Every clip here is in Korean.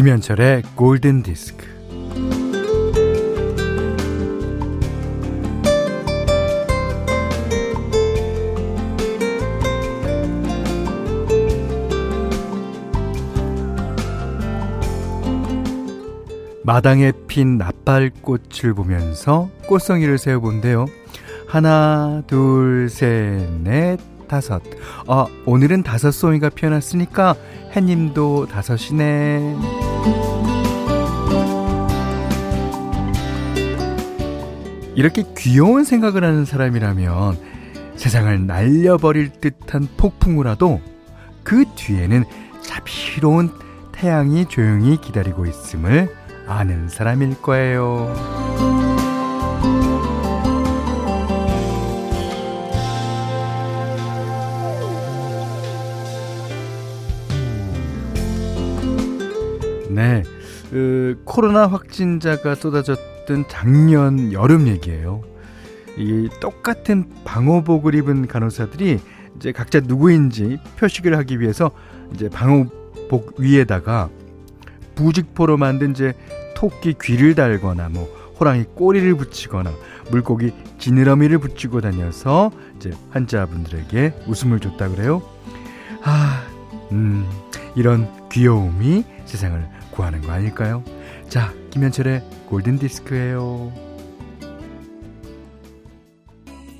김현철의 골든 디스크. 마당에 핀 나팔꽃을 보면서 꽃송이를 세어본대요. 하나, 둘, 셋, 넷, 다섯. 아, 오늘은 다섯 송이가 피어났으니까 해님도 다섯이네. 이렇게 귀여운 생각을 하는 사람이라면 세상을 날려버릴 듯한 폭풍우라도 그 뒤에는 자비로운 태양이 조용히 기다리고 있음을 아는 사람일 거예요. 네. 그, 코로나 확진자가 쏟아졌던 작년 여름 얘기예요. 이 똑같은 방호복을 입은 간호사들이 이제 각자 누구인지 표식을 하기 위해서 이제 방호복 위에다가 부직포로 만든 이제 토끼 귀를 달거나 뭐 호랑이 꼬리를 붙이거나 물고기 지느러미를 붙이고 다녀서 이제 환자분들에게 웃음을 줬다 그래요. 아, 음, 이런 귀여움이 세상을 구하는 거 아닐까요? 자, 김현철의 골든 디스크예요.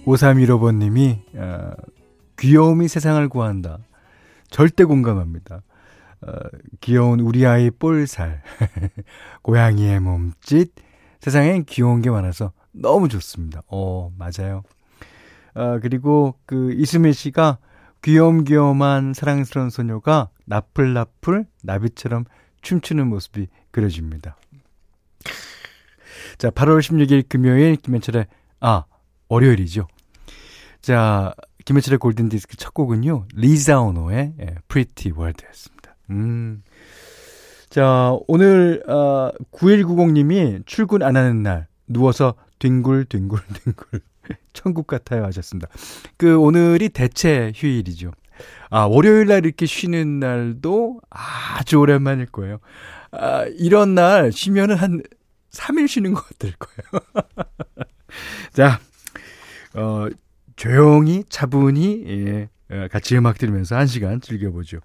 5315번님이 어, 귀여움이 세상을 구한다. 절대 공감합니다. 어, 귀여운 우리 아이 볼살, 고양이의 몸짓, 세상엔 귀여운 게 많아서 너무 좋습니다. 어, 맞아요. 어, 그리고 그 이수미 씨가 귀염귀염한 사랑스러운 소녀가 나풀나풀 나비처럼 춤추는 모습이 그려집니다. 자, 8월 16일 금요일 김현철의 아, 월요일이죠. 자, 김현철의 골든 디스크 첫 곡은요. 리자오노의 예, Pretty World였습니다. 음. 자, 오늘, 어, 9190님이 출근 안 하는 날, 누워서 뒹굴 뒹굴 뒹굴. 천국 같아요 하셨습니다. 그, 오늘이 대체 휴일이죠. 아, 월요일 날 이렇게 쉬는 날도 아주 오랜만일 거예요. 아, 이런 날 쉬면은 한 3일 쉬는 것 같을 거예요. 자, 어, 조용히, 차분히, 예, 어, 같이 음악 들으면서 한 시간 즐겨보죠.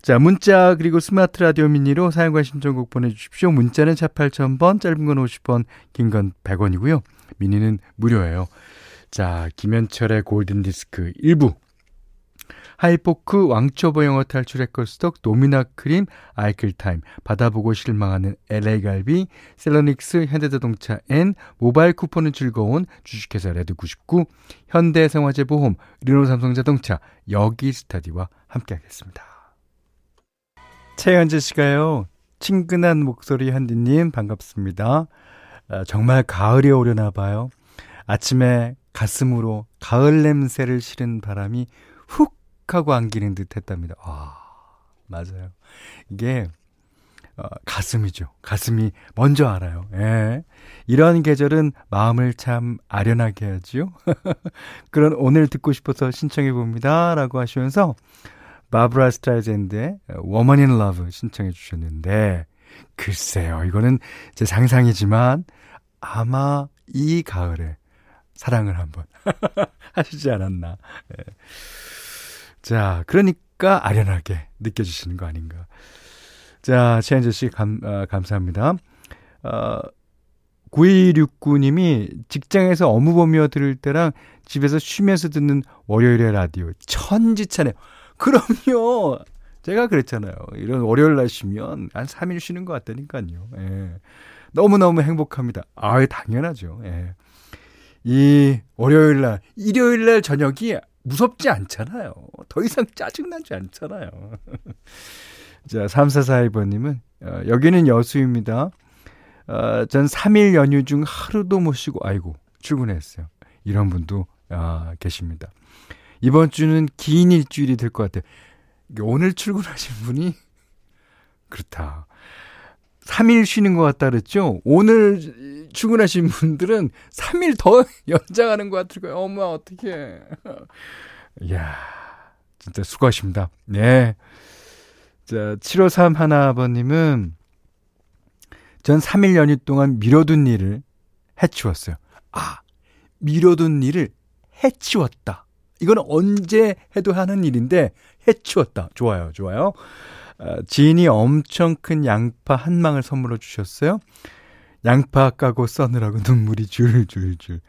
자, 문자 그리고 스마트 라디오 미니로 사용과 신청곡 보내주십시오. 문자는 차 8000번, 짧은 건 50원, 긴 건 100원이고요. 미니는 무료예요. 자, 김현철의 골든디스크 1부 하이포크 왕초보 영어 탈출 해커스톡 노미나 크림 아이클타임 받아보고 실망하는 LA갈비 셀러닉스 현대자동차 N 모바일 쿠폰은 즐거운 주식회사 레드99 현대생활재 보험 르노삼성자동차 여기스타디와 함께하겠습니다. 최현재 씨가요. 친근한 목소리 한디님 반갑습니다. 아, 정말 가을이 오려나 봐요. 아침에 가슴으로 가을 냄새를 실은 바람이 훅 하고 안기는 듯 했답니다. 아, 맞아요. 이게, 어, 가슴이죠. 가슴이 먼저 알아요. 예. 이런 계절은 마음을 참 아련하게 하죠. 그런 오늘 듣고 싶어서 신청해 봅니다. 라고 하시면서, 바브라 스트라이젠드의 Woman in Love 신청해 주셨는데, 글쎄요. 이거는 제 상상이지만, 아마 이 가을에 사랑을 한번 하시지 않았나. 예. 자, 그러니까 아련하게 느껴지시는 거 아닌가. 자, 최현재 씨 감, 어, 감사합니다. 어, 9269님이 직장에서 업무 보며 들을 때랑 집에서 쉬면서 듣는 월요일의 라디오. 천지차네요. 그럼요. 제가 그랬잖아요. 이런 월요일 날 쉬면 한 3일 쉬는 것 같다니까요. 예. 너무너무 행복합니다. 아유, 당연하죠. 예. 이 월요일 날, 일요일 날 저녁이 무섭지 않잖아요. 더 이상 짜증나지 않잖아요. 자, 3442번님은, 어, 여기는 여수입니다. 어, 전 3일 연휴 중 하루도 못 쉬고, 아이고, 출근했어요. 이런 분도, 아, 계십니다. 이번 주는 긴 일주일이 될 것 같아요. 오늘 출근하신 분이, 그렇다. 3일 쉬는 것 같다 그랬죠? 오늘 출근하신 분들은 3일 더 연장하는 것 같을 거예요. 어머, 어떡해. 이야, 진짜 수고하십니다. 네. 자, 7531번님은, 전 3일 연휴 동안 미뤄둔 일을 해치웠어요. 아, 미뤄둔 일을 해치웠다. 이건 언제 해도 하는 일인데 해치웠다. 좋아요, 좋아요. 어, 지인이 엄청 큰 양파 한 망을 선물로 주셨어요. 양파 까고 써느라고 눈물이 줄줄줄.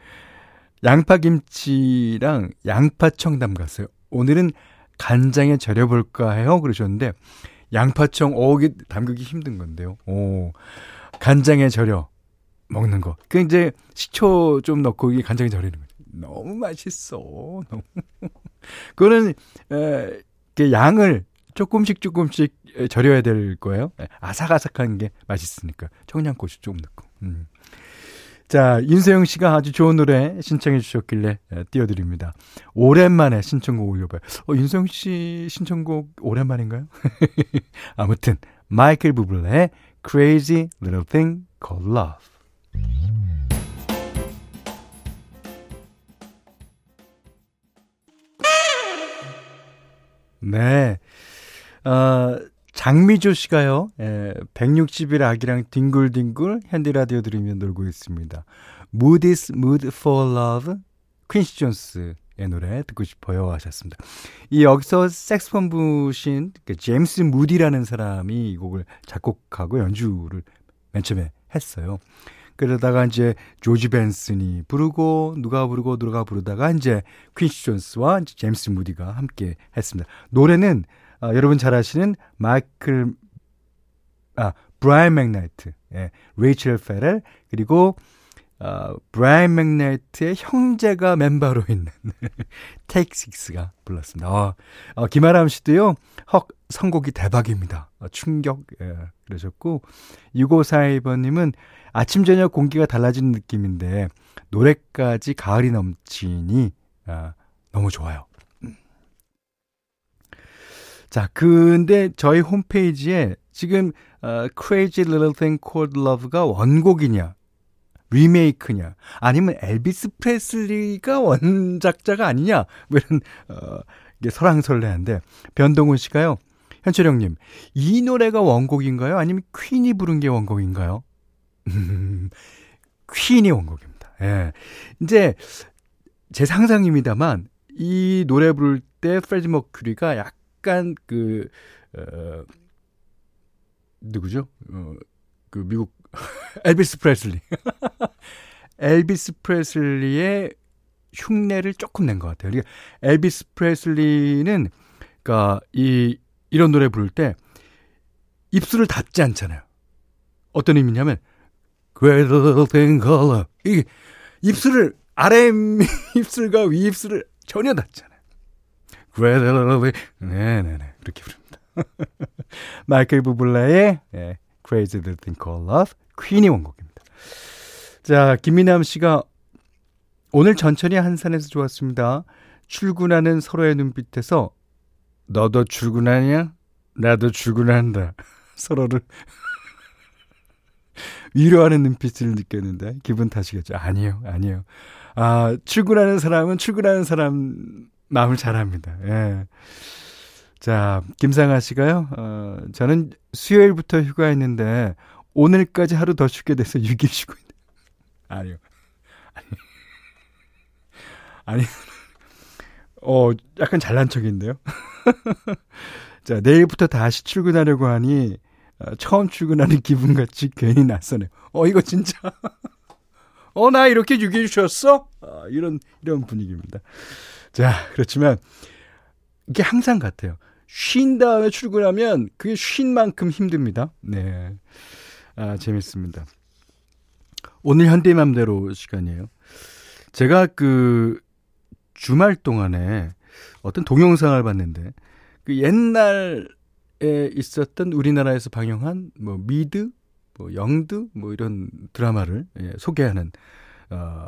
양파 김치랑 양파 청 담 갔어요. 오늘은 간장에 절여볼까 해요. 그러셨는데, 양파청, 어, 이게 담그기 힘든 건데요. 오, 간장에 절여 먹는 거. 그 이제 식초 좀 넣고 이게 간장에 절이는 거죠. 너무 맛있어. 너무. 그거는, 에, 그 양을 조금씩 조금씩 절여야 될 거예요. 아삭아삭한 게 맛있으니까. 청양고추 좀 넣고. 음. 자, 윤세영 씨가 아주 좋은 노래 신청해 주셨길래 띄워드립니다. 오랜만에 신청곡 올려봐요. 어, 윤세영 씨 신청곡 오랜만인가요? 아무튼, 마이클 부블레의 Crazy Little Thing Called Love. 네. 어, 장미조 씨가요, 예, 160일 아기랑 뒹굴뒹굴 현디 라디오 들으며 놀고 있습니다. Mood is Mood for Love, 퀸시 존스의 노래 듣고 싶어요 하셨습니다. 이 여기서 색스폰 부신 그 제임스 무디라는 사람이 이 곡을 작곡하고 연주를 맨 처음에 했어요. 그러다가 이제 조지 벤슨이 부르고 누가 부르고 누가 부르다가 이제 퀸시 존스와 이제 제임스 무디가 함께 했습니다. 노래는 어, 여러분 잘 아시는 마이클 아 브라이언 맥나이트, 예, 레이첼 페렐 그리고 어, 브라이언 맥나이트의 형제가 멤버로 있는 Take Six가 불렀습니다. 어, 어, 김아람 씨도요. 헉 선곡이 대박입니다. 어, 충격 예, 그러셨고 6542번님은 아침 저녁 공기가 달라지는 느낌인데 노래까지 가을이 넘치니 아, 너무 좋아요. 자, 근데 저희 홈페이지에 지금 어, Crazy Little Thing Called Love가 원곡이냐, 리메이크냐, 아니면 엘비스 프레슬리가 원작자가 아니냐, 뭐 이런 어, 이게 설랑설레한데 변동훈 씨가요. 현철 형님, 이 노래가 원곡인가요? 아니면 퀸이 부른 게 원곡인가요? 퀸이 원곡입니다. 예. 이제 제 상상입니다만 이 노래 부를 때 프레디 머큐리가 약 약간 그, 어, 누구죠? 어, 그 미국, 엘비스 프레슬리. 엘비스 프레슬리의 흉내를 조금 낸 것 같아요. 그러니까 엘비스 프레슬리는, 그니까, 이, 이런 노래 부를 때, 입술을 닫지 않잖아요. 어떤 의미냐면, Greater than color. 이 입술을, 아래 입술과 위 입술을 전혀 닫지 않아 요. 네네네. 그렇게 부릅니다. 마이클 부블레의 예, Crazy Little Thing Called Love, 퀸이 원곡입니다. 자, 김미남 씨가 오늘 전철이 한산해서 좋았습니다. 출근하는 서로의 눈빛에서 너도 출근하냐? 나도 출근한다. 서로를 위로하는 눈빛을 느꼈는데 기분 탓이겠죠. 아니요, 아니요. 아, 출근하는 사람은 출근하는 사람 마음을 잘합니다. 예. 자, 김상아 씨가요, 어, 저는 수요일부터 휴가했는데, 오늘까지 하루 더 쉬게 돼서 6일 쉬고 있네요. 아니요. 아니. 아니. 어, 약간 잘난 척인데요. 자, 내일부터 다시 출근하려고 하니, 어, 처음 출근하는 기분 같이 괜히 낯서네요. 어, 이거 진짜. 어, 나 이렇게 6일 쉬었어? 어, 이런, 이런 분위기입니다. 자, 그렇지만 이게 항상 같아요. 쉰 다음에 출근하면 그게 쉰 만큼 힘듭니다. 네. 아, 재밌습니다. 오늘 현대맘대로 시간이에요. 제가 그 주말 동안에 어떤 동영상을 봤는데 그 옛날에 있었던 우리나라에서 방영한 뭐 미드, 뭐 영드 뭐 이런 드라마를 예, 소개하는 어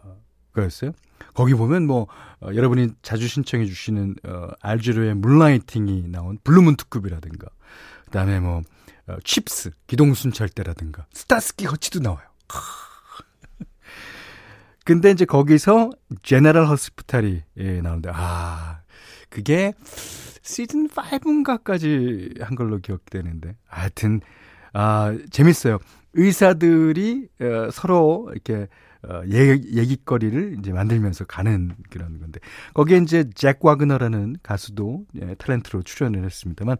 거였어요. 거기 보면 뭐 어, 여러분이 자주 신청해 주시는 어, 알 자로의 Moonlighting이 나온 블루문 특급이라든가 그다음에 뭐 어, CHiPs 기동순찰대라든가 Starsky Hutch도 나와요. 근데 이제 거기서 General Hospital이 예, 나오는데 아 그게 시즌 5인가까지 한 걸로 기억되는데 하여튼 아 재밌어요. 의사들이 어, 서로 이렇게 어, 얘기, 얘기 거리를 이제 만들면서 가는 그런 건데 거기에 이제 잭 와그너라는 가수도 예, 탤런트로 출연을 했습니다만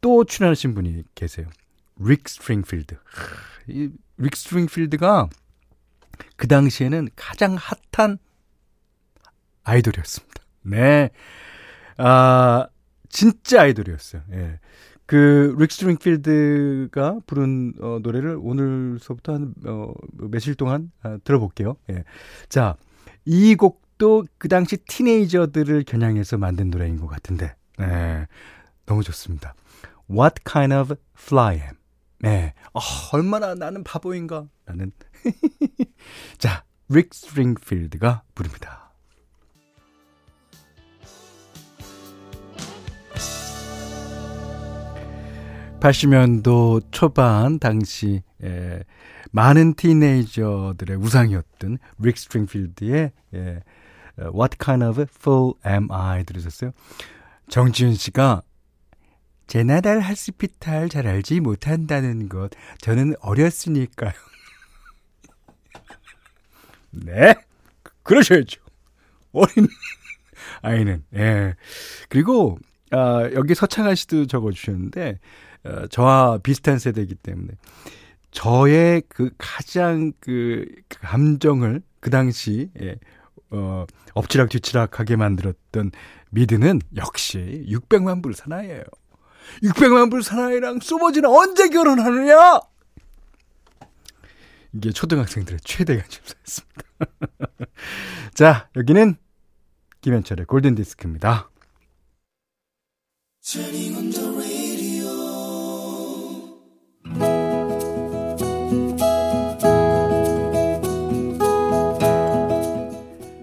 또 출연하신 분이 계세요. 릭 스프링필드. 이 릭 스프링필드가 그 당시에는 가장 핫한 아이돌이었습니다. 네. 아, 진짜 아이돌이었어요. 예. 그, 릭 스프링필드가 부른 어, 노래를 오늘서부터 한, 어, 며칠 동안 아, 들어볼게요. 예. 자, 이 곡도 그 당시 틴에이저들을 겨냥해서 만든 노래인 것 같은데, 네. 너무 좋습니다. What kind of fool am I? 네. 어, 얼마나 나는 바보인가? 라는. 자, 릭 스프링필드가 부릅니다. 80년도 초반 당시 예, 많은 틴에이저들의 우상이었던 릭 스프링필드의 예, What kind of fool am I 들으셨어요? 정지훈 씨가 General Hospital 잘 알지 못한다는 것 저는 어렸으니까요. 네, 그러셔야죠. 어린 아이는 예. 그리고 아, 여기 서창아 씨도 적어주셨는데 어, 저와 비슷한 세대이기 때문에 저의 그 가장 그 감정을 그 당시 에 어, 엎치락 뒤치락하게 만들었던 미드는 역시 600만 불 사나이예요. 600만 불 사나이랑 소버지는 언제 결혼하느냐? 이게 초등학생들의 최대 관심사였습니다. 자, 여기는 김현철의 골든 디스크입니다.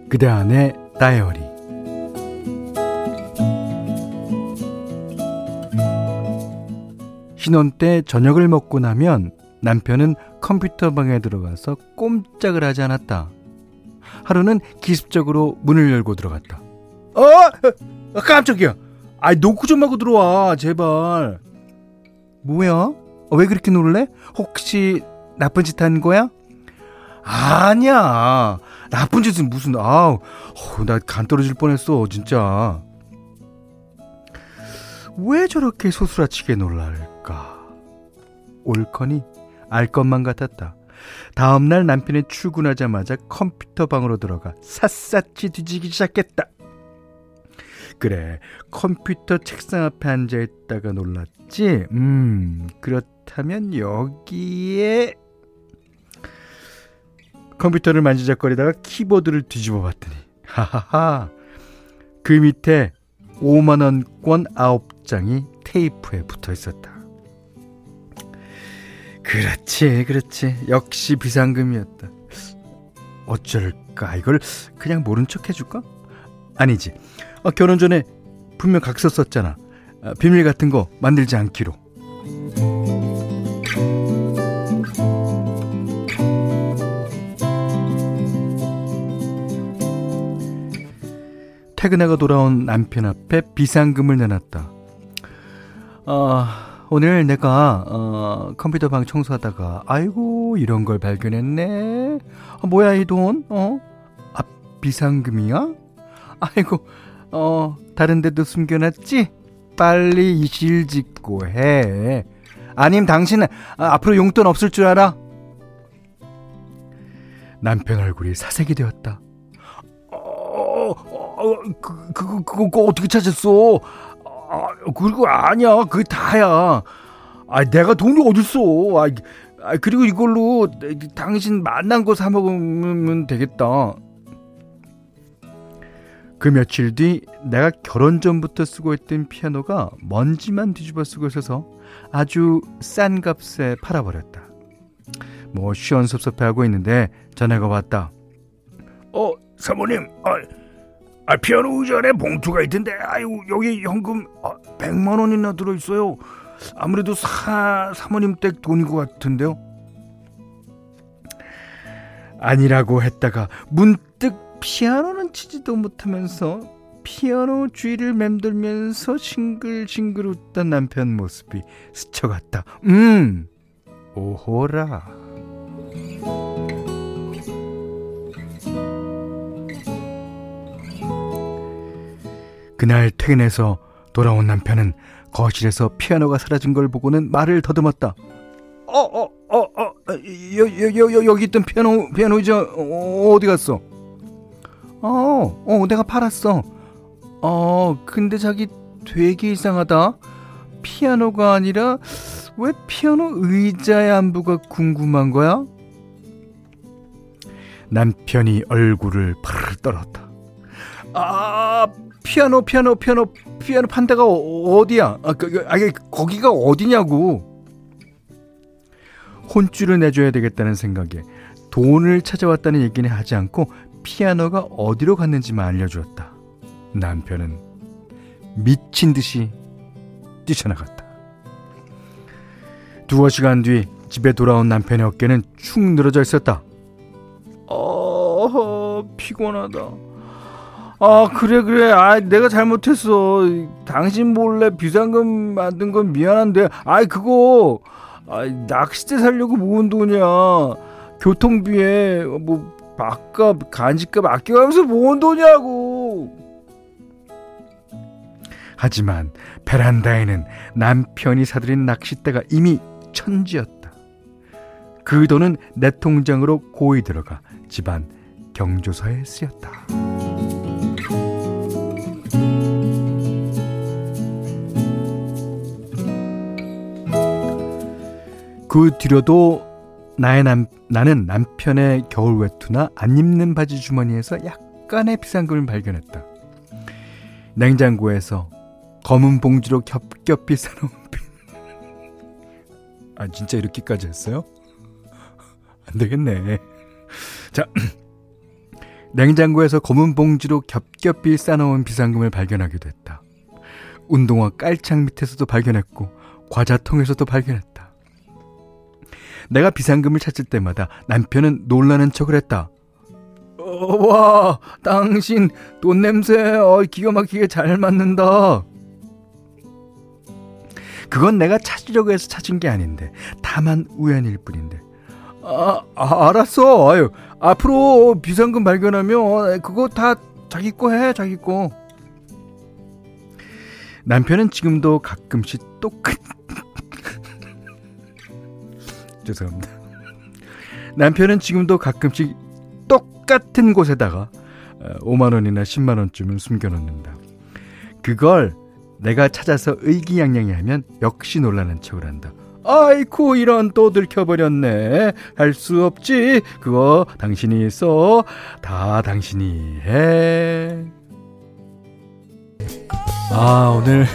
그대 안의 다이어리 신혼 때 저녁을 먹고 나면 남편은 컴퓨터 방에 들어가서 꼼짝을 하지 않았다. 하루는 기습적으로 문을 열고 들어갔다. 어! 어 깜짝이야! 아이, 놓고 좀 하고 들어와, 제발. 뭐야? 어, 왜 그렇게 놀래? 혹시 나쁜 짓 한 거야? 아니야. 나쁜 짓은 무슨, 아우, 어, 나간 떨어질 뻔했어, 진짜. 왜 저렇게 소스라치게 놀랄까? 옳거니 알 것만 같았다. 다음날 남편이 출근하자마자 컴퓨터 방으로 들어가 샅샅이 뒤지기 시작했다. 그래, 컴퓨터 책상 앞에 앉아 있다가 놀랐지? 음, 그렇다면 여기에 컴퓨터를 만지작거리다가 키보드를 뒤집어 봤더니 하하하 그 밑에 5만 원권 9장이 테이프에 붙어 있었다. 그렇지, 그렇지. 역시 비상금이었다. 어쩔까? 이걸 그냥 모른 척 해줄까? 아니지. 어, 결혼 전에 분명 각서 썼잖아. 어, 비밀 같은 거 만들지 않기로. 퇴근하고 돌아온 남편 앞에 비상금을 내놨다. 어, 오늘 내가 어, 컴퓨터 방 청소하다가 아이고 이런 걸 발견했네. 어, 뭐야 이 돈? 어? 아 비상금이야? 아이고 어 다른 데도 숨겨놨지? 빨리 이실 짓고 해. 아님 당신은 아, 앞으로 용돈 없을 줄 알아? 남편 얼굴이 사색이 되었다. 어, 그, 그거, 그거, 그거 어떻게 찾았어? 아, 그리고 아니야. 그게 다야. 아, 내가 돈이 어딨어. 아, 아, 그리고 이걸로 당신 만난 거 사먹으면 되겠다. 그 며칠 뒤 내가 결혼 전부터 쓰고 있던 피아노가 먼지만 뒤집어 쓰고 있어서 아주 싼 값에 팔아버렸다. 뭐 시원섭섭해하고 있는데 전화가 왔다. 어, 사모님, 아, 아, 피아노 의자 안에 봉투가 있던데, 아유, 여기 현금 아, 100만 원이나 들어있어요. 아무래도 사, 사모님 댁 돈인 것 같은데요. 아니라고 했다가 문득 피아노는 치지도 못하면서 피아노 주위를 맴돌면서 싱글싱글 웃던 남편 모습이 스쳐갔다. 음, 오호라. 그날 퇴근해서 돌아온 남편은 거실에서 피아노가 사라진 걸 보고는 말을 더듬었다. 어, 어, 어, 어, 여, 여, 여, 여기 있던 피아노, 피아노 이제 어, 어디 갔어? 어, 어, 내가 팔았어. 어, 근데 자기 되게 이상하다. 피아노가 아니라 왜 피아노 의자의 안부가 궁금한 거야? 남편이 얼굴을 파르르 떨었다. 아, 피아노, 피아노, 피아노, 피아노 판 데가 어, 디야 아, 그, 그, 아, 거기가 어디냐고. 혼쭐을 내줘야 되겠다는 생각에 돈을 찾아왔다는 얘기는 하지 않고 피아노가 어디로 갔는지만 알려주었다. 남편은 미친 듯이 뛰쳐나갔다. 두어 시간 뒤 집에 돌아온 남편의 어깨는 축 늘어져 있었다. 어, 피곤하다. 아, 그래, 그래. 아, 내가 잘못했어. 당신 몰래 비상금 만든 건 미안한데. 아이, 그거, 아, 낚싯대 살려고 모은 돈이야. 교통비에, 뭐, 밥값, 간식값 아껴가면서 모은 돈이라고. 하지만 베란다에는 남편이 사들인 낚싯대가 이미 천지였다. 그 돈은 내 통장으로 고이 들어가 집안 경조사에 쓰였다. 그 뒤로도 나의 남, 나는 남편의 겨울 외투나 안 입는 바지 주머니에서 약간의 비상금을 발견했다. 냉장고에서 검은 봉지로 겹겹이 싸놓은 아 진짜 이렇게까지 했어요? 안 되겠네. 자 냉장고에서 검은 봉지로 겹겹이 싸놓은 비상금을 발견하게 됐다. 운동화 깔창 밑에서도 발견했고 과자통에서도 발견했다. 내가 비상금을 찾을 때마다 남편은 놀라는 척을 했다. 어, 와, 당신 돈 냄새 어, 기가 막히게 잘 맞는다. 그건 내가 찾으려고 해서 찾은 게 아닌데 다만 우연일 뿐인데. 아, 아 알았어. 아유, 앞으로 비상금 발견하면 그거 다 자기 거 해, 자기 거. 남편은 지금도 가끔씩 똑같 죄송합니다. 남편은 지금도 가끔씩 똑같은 곳에다가 5만 어, 원이나 10만 원쯤을 숨겨놓는다. 그걸 내가 찾아서 의기양양해 하면 역시 놀라는 척을 한다. 아이쿠 이런 또 들켜버렸네 할 수 없지 그거 당신이 써 다 당신이 해 아 오늘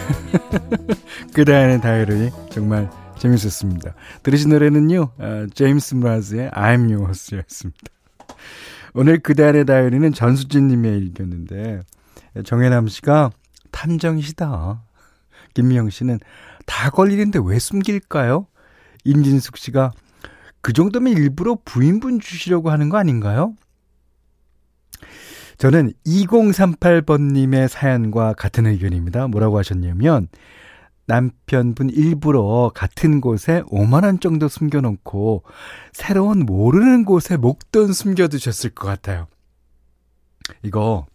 그다음의 다이어리 정말 재밌었습니다 들으신 노래는요 어, 제임스 브라즈의 I'm Yours 였습니다 오늘 그다음의 다이어리는 전수진 님의 일기였는데 정혜남 씨가 탐정이시다. 김미영 씨는 다 걸리는데 왜 숨길까요? 임진숙 씨가 그 정도면 일부러 부인분 주시려고 하는 거 아닌가요? 저는 2038번님의 사연과 같은 의견입니다. 뭐라고 하셨냐면, 남편분 일부러 같은 곳에 5만원 정도 숨겨놓고, 새로운 모르는 곳에 목돈 숨겨두셨을 것 같아요. 이거,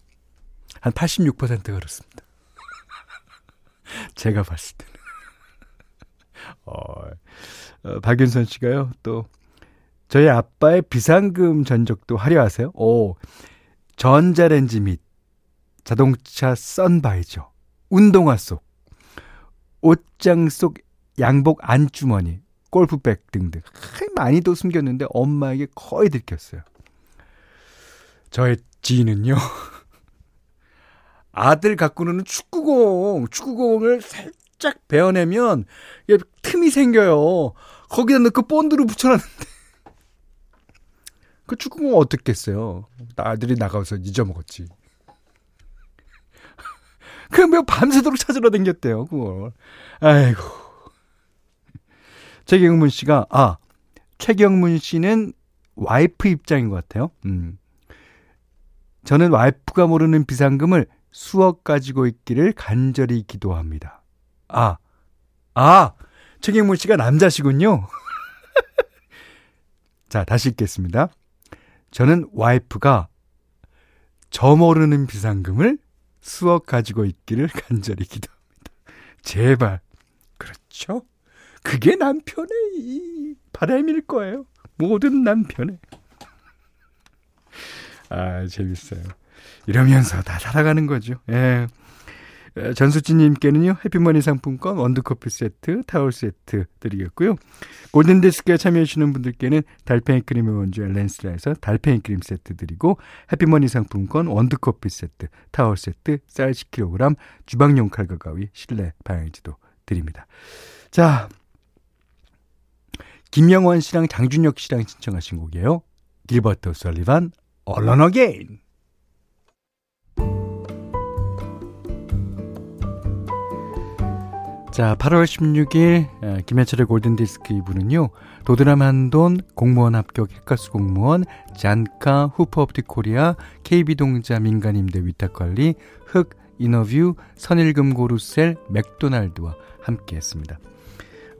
한 86% 그렇습니다. 제가 봤을 때는. 어, 어, 박윤선 씨가요, 또, 저희 아빠의 비상금 전적도 화려하세요? 오, 전자레인지 및 자동차 썬바이저, 운동화 속, 옷장 속 양복 안주머니, 골프백 등등. 많이도 숨겼는데 엄마에게 거의 들켰어요. 저의 지인은요, 아들 갖고 노는 축구공, 축구공을 살짝 베어내면 틈이 생겨요. 거기다 넣고 본드로 붙여놨는데. 그 축구공 어떻게 했어요? 아들이 나가서 잊어먹었지. 왜 밤새도록 찾으러 댕겼대요, 그걸. 아이고. 최경문 씨가, 아, 최경문 씨는 와이프 입장인 것 같아요. 음. 저는 와이프가 모르는 비상금을 수억 가지고 있기를 간절히 기도합니다. 아, 아, 최경문 씨가 남자시군요. 자, 다시 읽겠습니다. 저는 와이프가 저 모르는 비상금을 수억 가지고 있기를 간절히 기도합니다. 제발. 그렇죠? 그게 남편의 이 바람일 거예요. 모든 남편의. 아, 재밌어요. 이러면서 다 살아가는 거죠. 예. 전수진님께는요, 해피머니 상품권, 원두커피 세트, 타월 세트 드리겠고요. 골든디스크에 참여해주시는 분들께는 달팽이 크림의 원주 렌스라에서 달팽이 크림 세트 드리고, 해피머니 상품권, 원두커피 세트, 타월 세트, 쌀 10kg, 주방용 칼과 가위, 실내 방향제도 드립니다. 자, 김영원 씨랑 장준혁 씨랑 신청하신 곡이에요. 길버트 오설리반, Alone Again. 자, 8월 16일 김현철의 골든디스크 2부는요. 도드람 한돈, 공무원 합격 핵가스 공무원, 잔카, 후퍼업틱 코리아, KB동자 민간임대 위탁관리, 흑, 인어뷰, 선일금 고루셀, 맥도날드와 함께했습니다.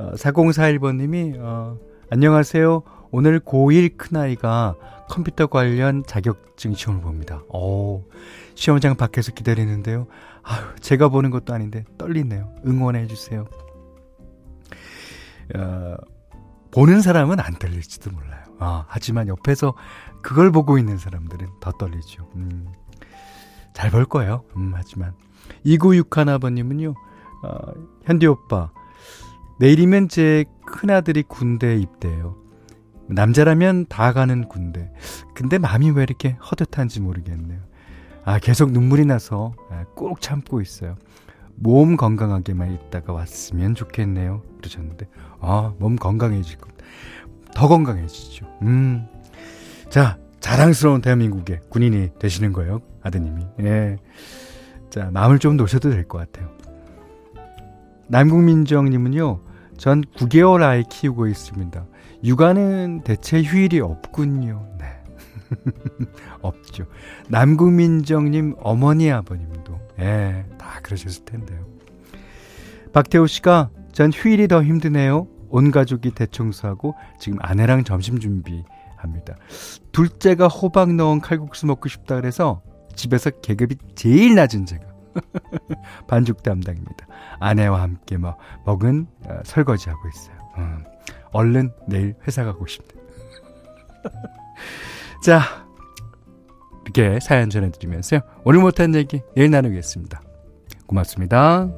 어, 4041번님이 어, 안녕하세요. 오늘 고1 큰아이가 컴퓨터 관련 자격증 시험을 봅니다. 오, 시험장 밖에서 기다리는데요. 아유, 제가 보는 것도 아닌데 떨리네요. 응원해 주세요. 어, 보는 사람은 안 떨릴지도 몰라요. 아, 하지만 옆에서 그걸 보고 있는 사람들은 더 떨리죠. 음, 잘 볼 거예요. 음, 하지만 2961 아버님은요. 어, 현디 오빠 내일이면 제 큰아들이 군대에 입대해요. 남자라면 다 가는 군대. 근데 마음이 왜 이렇게 허듯한지 모르겠네요. 아, 계속 눈물이 나서 아, 꼭 참고 있어요. 몸 건강하게만 있다가 왔으면 좋겠네요. 그러셨는데, 아, 몸 건강해질 것. 더 건강해지죠. 음. 자, 자랑스러운 대한민국의 군인이 되시는 거예요. 아드님이. 예. 자, 마음을 좀 놓으셔도 될 것 같아요. 남국민정님은요, 전 9개월 아이 키우고 있습니다. 육아는 대체 휴일이 없군요. 네. 없죠. 남국민정님 어머니 아버님도, 예, 다 그러셨을 텐데요. 박태호 씨가 전 휴일이 더 힘드네요. 온 가족이 대청소하고 지금 아내랑 점심 준비합니다. 둘째가 호박 넣은 칼국수 먹고 싶다 그래서 집에서 계급이 제일 낮은 제가 반죽 담당입니다. 아내와 함께 뭐 먹은 어, 설거지 하고 있어요. 음, 얼른 내일 회사 가고 싶네요. 자, 이렇게 사연 전해드리면서요. 오늘 못한 얘기 내일 나누겠습니다. 고맙습니다.